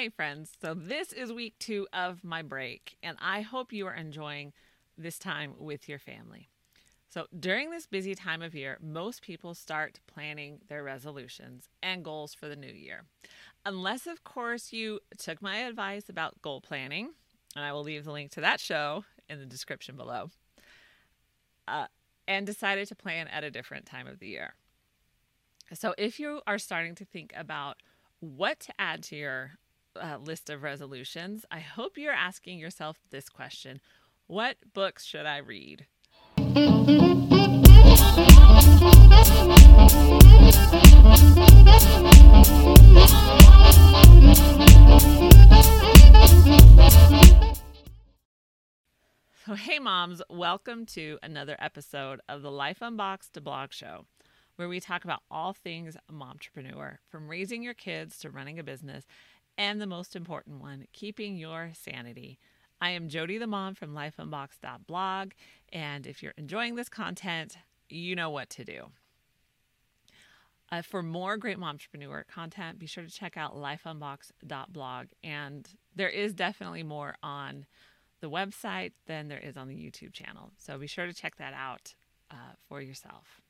Hey, friends. So, this is week two of my break, and I hope you are enjoying this time with your family. So, during this busy time of year, most people start planning their resolutions and goals for the new year. Unless, of course, you took my advice about goal planning, and I will leave the link to that show in the description below, uh, and decided to plan at a different time of the year. So, if you are starting to think about what to add to your uh, list of resolutions, I hope you're asking yourself this question What books should I read? So, hey, moms, welcome to another episode of the Life Unboxed to blog show, where we talk about all things momtrepreneur, from raising your kids to running a business and the most important one, keeping your sanity. I am Jody the mom from lifeunboxed.blog, and if you're enjoying this content, you know what to do. Uh, for more great momtrepreneur content, be sure to check out lifeunboxed.blog. And there is definitely more on the website than there is on the YouTube channel. So be sure to check that out uh, for yourself.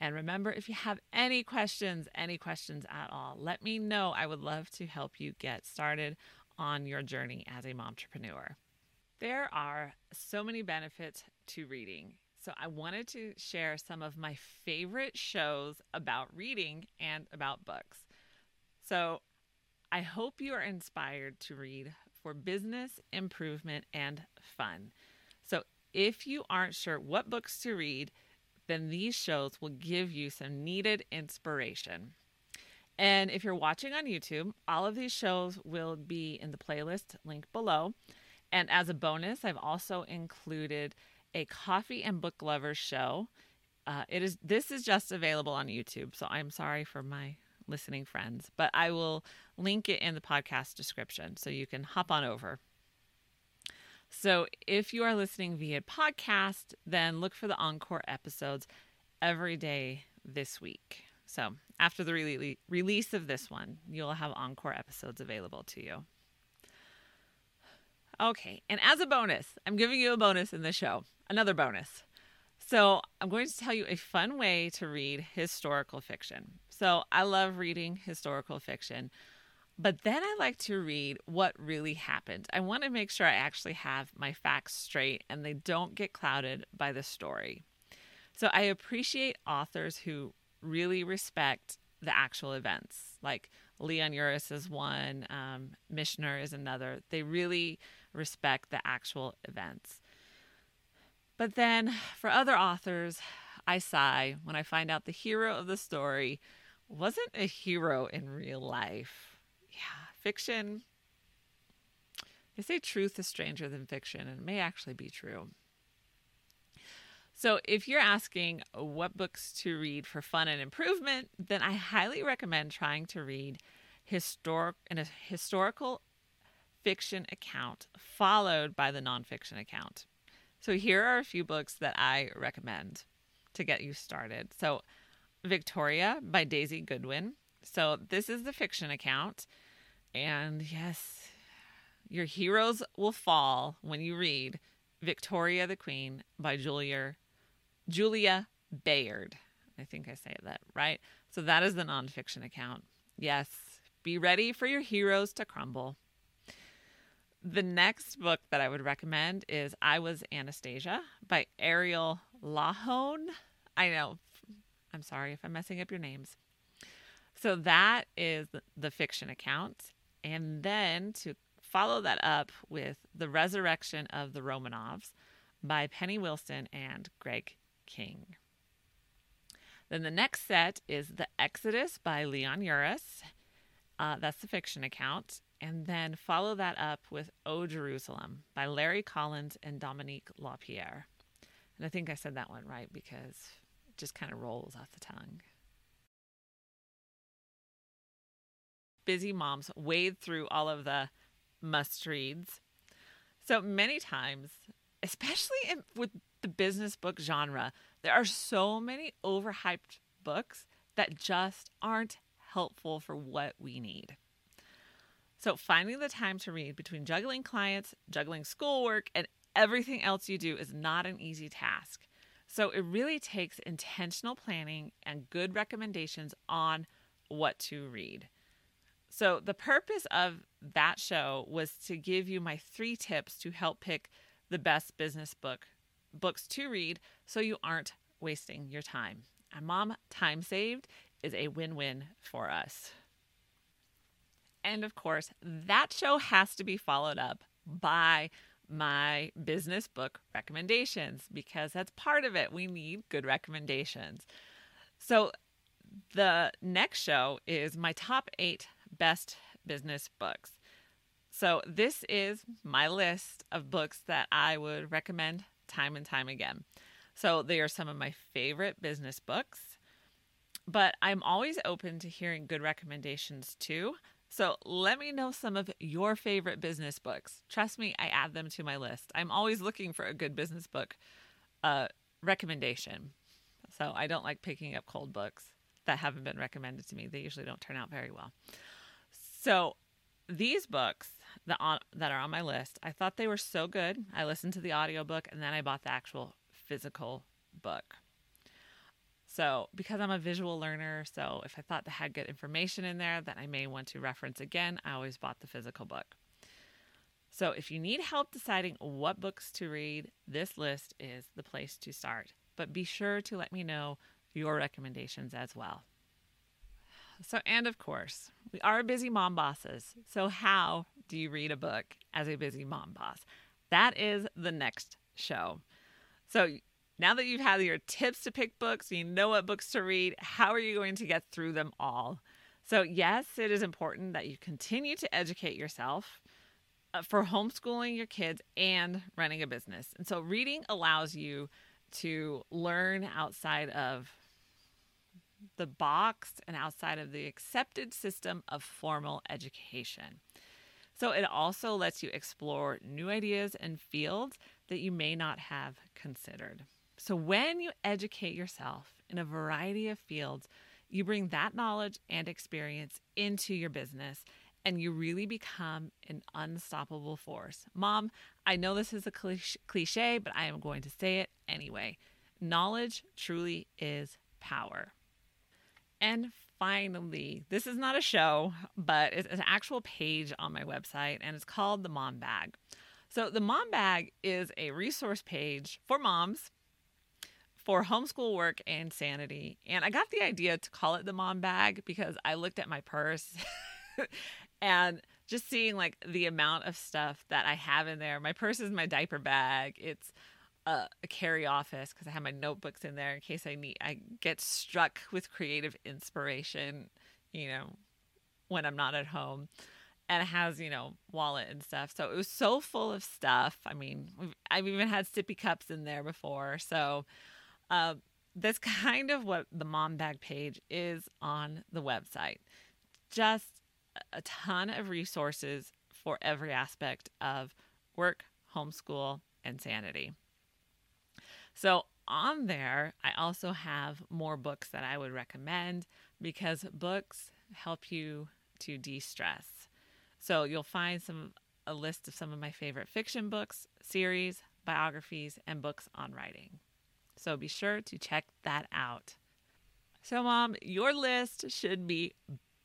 And remember, if you have any questions, any questions at all, let me know. I would love to help you get started on your journey as a momtrepreneur. There are so many benefits to reading. So I wanted to share some of my favorite shows about reading and about books. So I hope you are inspired to read for business improvement and fun. So if you aren't sure what books to read, then these shows will give you some needed inspiration. And if you're watching on YouTube, all of these shows will be in the playlist link below. And as a bonus, I've also included a coffee and book lovers show. Uh, it is this is just available on YouTube, so I'm sorry for my listening friends, but I will link it in the podcast description so you can hop on over. So if you are listening via podcast, then look for the encore episodes every day this week. So after the re- release of this one, you'll have encore episodes available to you. Okay, and as a bonus, I'm giving you a bonus in the show, another bonus. So, I'm going to tell you a fun way to read historical fiction. So, I love reading historical fiction. But then I like to read what really happened. I want to make sure I actually have my facts straight and they don't get clouded by the story. So I appreciate authors who really respect the actual events. Like Leon Uris is one, um, Michener is another. They really respect the actual events. But then for other authors, I sigh when I find out the hero of the story wasn't a hero in real life fiction. They say truth is stranger than fiction, and it may actually be true. So, if you're asking what books to read for fun and improvement, then I highly recommend trying to read historic in a historical fiction account followed by the nonfiction account. So, here are a few books that I recommend to get you started. So, Victoria by Daisy Goodwin. So, this is the fiction account. And yes, your heroes will fall when you read Victoria the Queen by Julia Julia Bayard. I think I say that right. So that is the nonfiction account. Yes, be ready for your heroes to crumble. The next book that I would recommend is I Was Anastasia by Ariel Lawhon. I know. I'm sorry if I'm messing up your names. So that is the fiction account. And then to follow that up with The Resurrection of the Romanovs by Penny Wilson and Greg King. Then the next set is The Exodus by Leon Uris. Uh, that's the fiction account. And then follow that up with O Jerusalem by Larry Collins and Dominique Lapierre. And I think I said that one right because it just kind of rolls off the tongue. Busy moms wade through all of the must reads. So many times, especially in, with the business book genre, there are so many overhyped books that just aren't helpful for what we need. So, finding the time to read between juggling clients, juggling schoolwork, and everything else you do is not an easy task. So, it really takes intentional planning and good recommendations on what to read. So, the purpose of that show was to give you my three tips to help pick the best business book books to read so you aren't wasting your time. And mom, time saved is a win-win for us. And of course, that show has to be followed up by my business book recommendations because that's part of it. We need good recommendations. So, the next show is my top eight best business books. So, this is my list of books that I would recommend time and time again. So, they are some of my favorite business books, but I'm always open to hearing good recommendations too. So, let me know some of your favorite business books. Trust me, I add them to my list. I'm always looking for a good business book uh, recommendation. So, I don't like picking up cold books that haven't been recommended to me. They usually don't turn out very well. So these books that on that are on my list, I thought they were so good. I listened to the audiobook and then I bought the actual physical book. So, because I'm a visual learner, so if I thought they had good information in there that I may want to reference again, I always bought the physical book. So, if you need help deciding what books to read, this list is the place to start. But be sure to let me know your recommendations as well. So, and of course, we are busy mom bosses. So, how do you read a book as a busy mom boss? That is the next show. So, now that you've had your tips to pick books, you know what books to read, how are you going to get through them all? So, yes, it is important that you continue to educate yourself uh, for homeschooling your kids and running a business. And so, reading allows you to learn outside of the box and outside of the accepted system of formal education. So it also lets you explore new ideas and fields that you may not have considered. So when you educate yourself in a variety of fields, you bring that knowledge and experience into your business and you really become an unstoppable force. Mom, I know this is a cliche, but I am going to say it anyway. Knowledge truly is power. And finally, this is not a show, but it's an actual page on my website, and it's called the Mom Bag. So, the Mom Bag is a resource page for moms for homeschool work and sanity. And I got the idea to call it the Mom Bag because I looked at my purse and just seeing like the amount of stuff that I have in there. My purse is my diaper bag. It's a, a carry office because I have my notebooks in there in case I need I get struck with creative inspiration, you know, when I'm not at home. And it has, you know, wallet and stuff. So it was so full of stuff. I mean, I've even had sippy cups in there before. So uh, that's kind of what the mom bag page is on the website. Just a ton of resources for every aspect of work, homeschool, and sanity. So on there, I also have more books that I would recommend because books help you to de-stress. So you'll find some a list of some of my favorite fiction books, series, biographies, and books on writing. So be sure to check that out. So, Mom, your list should be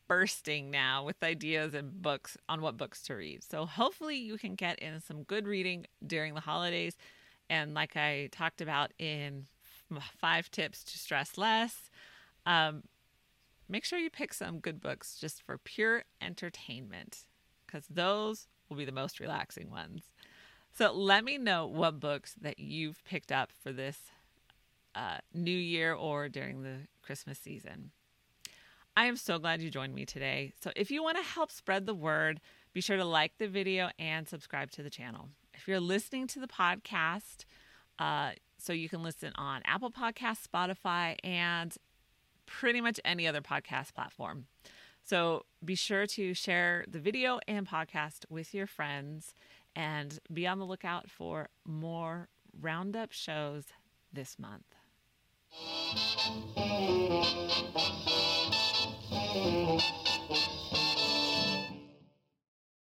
bursting now with ideas and books on what books to read. So, hopefully, you can get in some good reading during the holidays and like I talked about in five tips to stress less, um, make sure you pick some good books just for pure entertainment because those will be the most relaxing ones. So let me know what books that you've picked up for this uh, new year or during the Christmas season. I am so glad you joined me today. So if you want to help spread the word, be sure to like the video and subscribe to the channel. If you're listening to the podcast, uh, so you can listen on Apple Podcasts, Spotify, and pretty much any other podcast platform. So be sure to share the video and podcast with your friends and be on the lookout for more roundup shows this month.